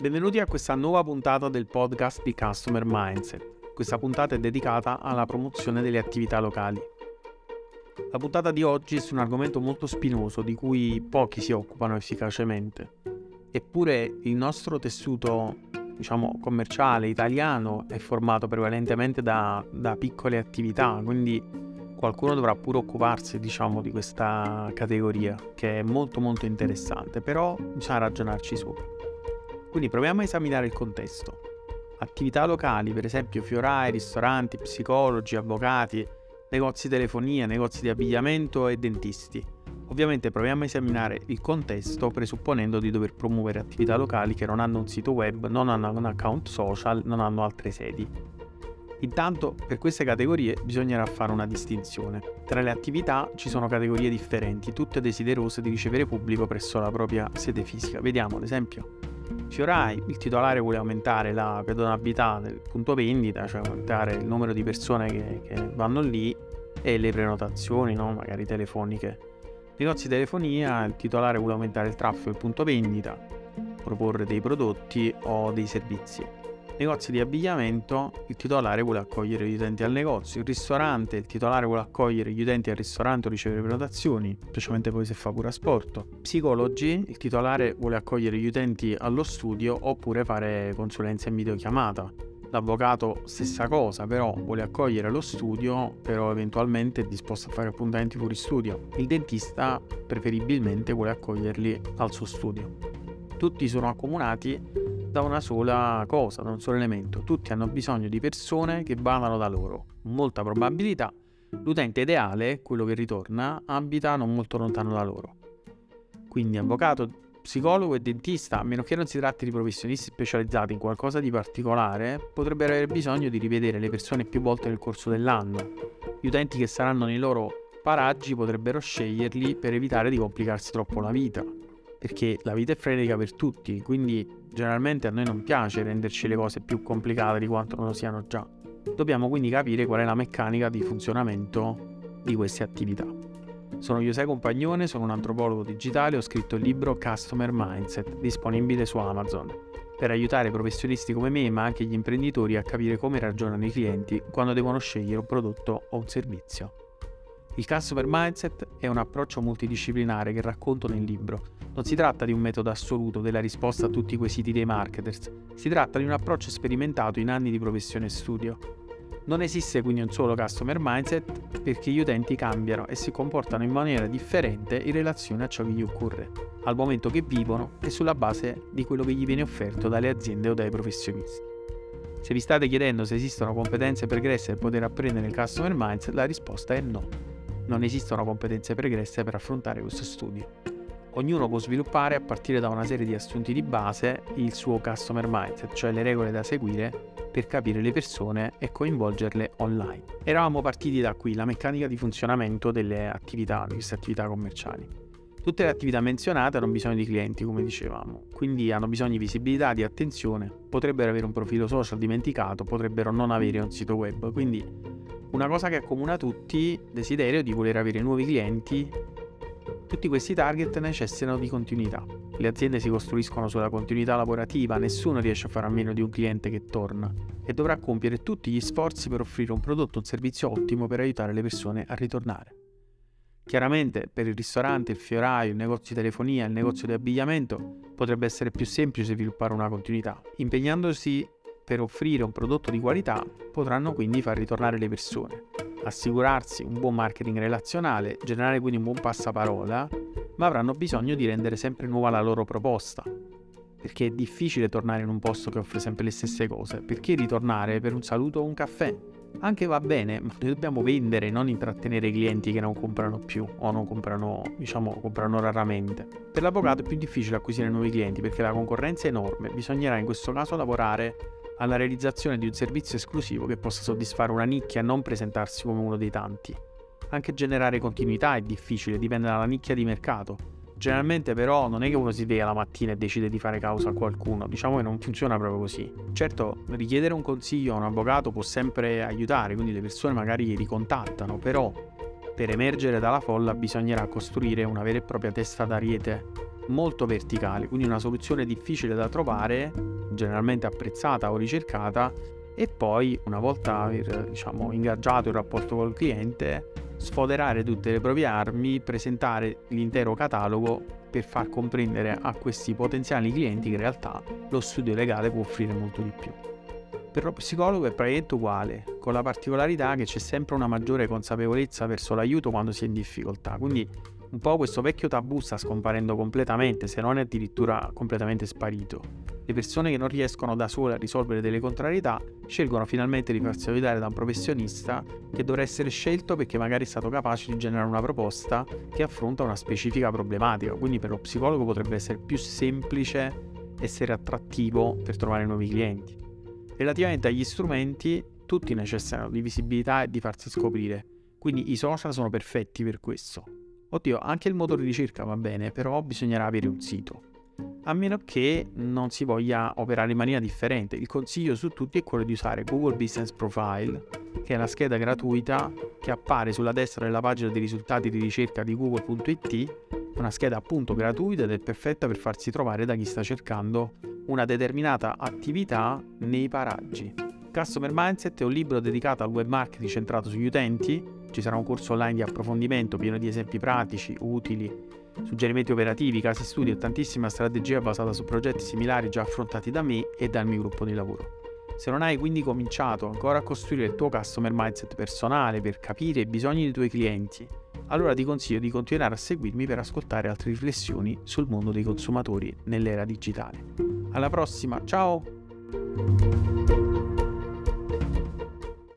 Benvenuti a questa nuova puntata del podcast di Customer Mindset. Questa puntata è dedicata alla promozione delle attività locali. La puntata di oggi è su un argomento molto spinoso di cui pochi si occupano efficacemente. Eppure il nostro tessuto, diciamo, commerciale italiano è formato prevalentemente da, da piccole attività, quindi qualcuno dovrà pure occuparsi, diciamo, di questa categoria che è molto molto interessante, però bisogna ragionarci sopra. Quindi proviamo a esaminare il contesto. Attività locali, per esempio fiorai, ristoranti, psicologi, avvocati, negozi di telefonia, negozi di abbigliamento e dentisti. Ovviamente proviamo a esaminare il contesto presupponendo di dover promuovere attività locali che non hanno un sito web, non hanno un account social, non hanno altre sedi. Intanto per queste categorie bisognerà fare una distinzione. Tra le attività ci sono categorie differenti, tutte desiderose di ricevere pubblico presso la propria sede fisica. Vediamo ad esempio Fiorai, il titolare vuole aumentare la pedonabilità del punto vendita, cioè aumentare il numero di persone che, che vanno lì e le prenotazioni, no? magari telefoniche. Negozi di telefonia, il titolare vuole aumentare il traffico del punto vendita, proporre dei prodotti o dei servizi negozi di abbigliamento, il titolare vuole accogliere gli utenti al negozio, il ristorante, il titolare vuole accogliere gli utenti al ristorante o ricevere prenotazioni, specialmente poi se fa pure asporto. Psicologi, il titolare vuole accogliere gli utenti allo studio oppure fare consulenza in videochiamata. L'avvocato stessa cosa, però vuole accogliere allo studio, però eventualmente è disposto a fare appuntamenti fuori studio. Il dentista preferibilmente vuole accoglierli al suo studio. Tutti sono accomunati da una sola cosa, da un solo elemento. Tutti hanno bisogno di persone che vadano da loro. Molta probabilità l'utente ideale, quello che ritorna, abita non molto lontano da loro. Quindi avvocato, psicologo e dentista, a meno che non si tratti di professionisti specializzati in qualcosa di particolare, potrebbero avere bisogno di rivedere le persone più volte nel corso dell'anno. Gli utenti che saranno nei loro paraggi potrebbero sceglierli per evitare di complicarsi troppo la vita perché la vita è frenetica per tutti, quindi generalmente a noi non piace renderci le cose più complicate di quanto non lo siano già. Dobbiamo quindi capire qual è la meccanica di funzionamento di queste attività. Sono José Compagnone, sono un antropologo digitale, ho scritto il libro Customer Mindset, disponibile su Amazon, per aiutare professionisti come me, ma anche gli imprenditori a capire come ragionano i clienti quando devono scegliere un prodotto o un servizio. Il Customer Mindset è un approccio multidisciplinare che racconto nel libro. Non si tratta di un metodo assoluto della risposta a tutti i quesiti dei marketers, si tratta di un approccio sperimentato in anni di professione e studio. Non esiste quindi un solo Customer Mindset perché gli utenti cambiano e si comportano in maniera differente in relazione a ciò che gli occorre, al momento che vivono e sulla base di quello che gli viene offerto dalle aziende o dai professionisti. Se vi state chiedendo se esistono competenze pregresse per poter apprendere il Customer Mindset, la risposta è no non esistono competenze pregresse per affrontare questo studio. Ognuno può sviluppare a partire da una serie di assunti di base il suo customer mindset, cioè le regole da seguire per capire le persone e coinvolgerle online. Eravamo partiti da qui, la meccanica di funzionamento delle attività, di queste attività commerciali. Tutte le attività menzionate hanno bisogno di clienti, come dicevamo, quindi hanno bisogno di visibilità, di attenzione, potrebbero avere un profilo social dimenticato, potrebbero non avere un sito web, quindi una cosa che accomuna tutti, desiderio di voler avere nuovi clienti. Tutti questi target necessitano di continuità. Le aziende si costruiscono sulla continuità lavorativa, nessuno riesce a fare a meno di un cliente che torna e dovrà compiere tutti gli sforzi per offrire un prodotto un servizio ottimo per aiutare le persone a ritornare. Chiaramente per il ristorante, il fioraio, il negozio di telefonia, il negozio di abbigliamento potrebbe essere più semplice sviluppare una continuità, impegnandosi per offrire un prodotto di qualità potranno quindi far ritornare le persone, assicurarsi un buon marketing relazionale, generare quindi un buon passaparola, ma avranno bisogno di rendere sempre nuova la loro proposta. Perché è difficile tornare in un posto che offre sempre le stesse cose, perché ritornare per un saluto o un caffè? Anche va bene, ma noi dobbiamo vendere, non intrattenere i clienti che non comprano più o non comprano, diciamo, comprano raramente. Per l'avvocato è più difficile acquisire nuovi clienti perché la concorrenza è enorme, bisognerà in questo caso lavorare alla realizzazione di un servizio esclusivo che possa soddisfare una nicchia e non presentarsi come uno dei tanti. Anche generare continuità è difficile, dipende dalla nicchia di mercato. Generalmente però non è che uno si sveglia la mattina e decide di fare causa a qualcuno, diciamo che non funziona proprio così. Certo, richiedere un consiglio a un avvocato può sempre aiutare, quindi le persone magari ricontattano, però per emergere dalla folla bisognerà costruire una vera e propria testa d'ariete molto verticale, quindi una soluzione difficile da trovare, generalmente apprezzata o ricercata, e poi una volta aver diciamo, ingaggiato il rapporto col cliente, sfoderare tutte le proprie armi, presentare l'intero catalogo per far comprendere a questi potenziali clienti che in realtà lo studio legale può offrire molto di più. Per lo psicologo è praticamente uguale, con la particolarità che c'è sempre una maggiore consapevolezza verso l'aiuto quando si è in difficoltà, quindi un po' questo vecchio tabù sta scomparendo completamente, se non è addirittura completamente sparito. Le persone che non riescono da sole a risolvere delle contrarietà scelgono finalmente di farsi aiutare da un professionista che dovrà essere scelto perché magari è stato capace di generare una proposta che affronta una specifica problematica. Quindi per lo psicologo potrebbe essere più semplice essere attrattivo per trovare nuovi clienti. Relativamente agli strumenti, tutti necessitano di visibilità e di farsi scoprire, quindi i social sono perfetti per questo. Oddio, anche il motore di ricerca va bene, però bisognerà avere un sito. A meno che non si voglia operare in maniera differente. Il consiglio su tutti è quello di usare Google Business Profile, che è la scheda gratuita che appare sulla destra della pagina dei risultati di ricerca di google.it, una scheda appunto gratuita ed è perfetta per farsi trovare da chi sta cercando una determinata attività nei paraggi. Customer Mindset è un libro dedicato al web marketing centrato sugli utenti. Ci sarà un corso online di approfondimento pieno di esempi pratici, utili, suggerimenti operativi, casi studi e tantissima strategia basata su progetti similari già affrontati da me e dal mio gruppo di lavoro. Se non hai quindi cominciato ancora a costruire il tuo customer mindset personale per capire i bisogni dei tuoi clienti, allora ti consiglio di continuare a seguirmi per ascoltare altre riflessioni sul mondo dei consumatori nell'era digitale. Alla prossima, ciao!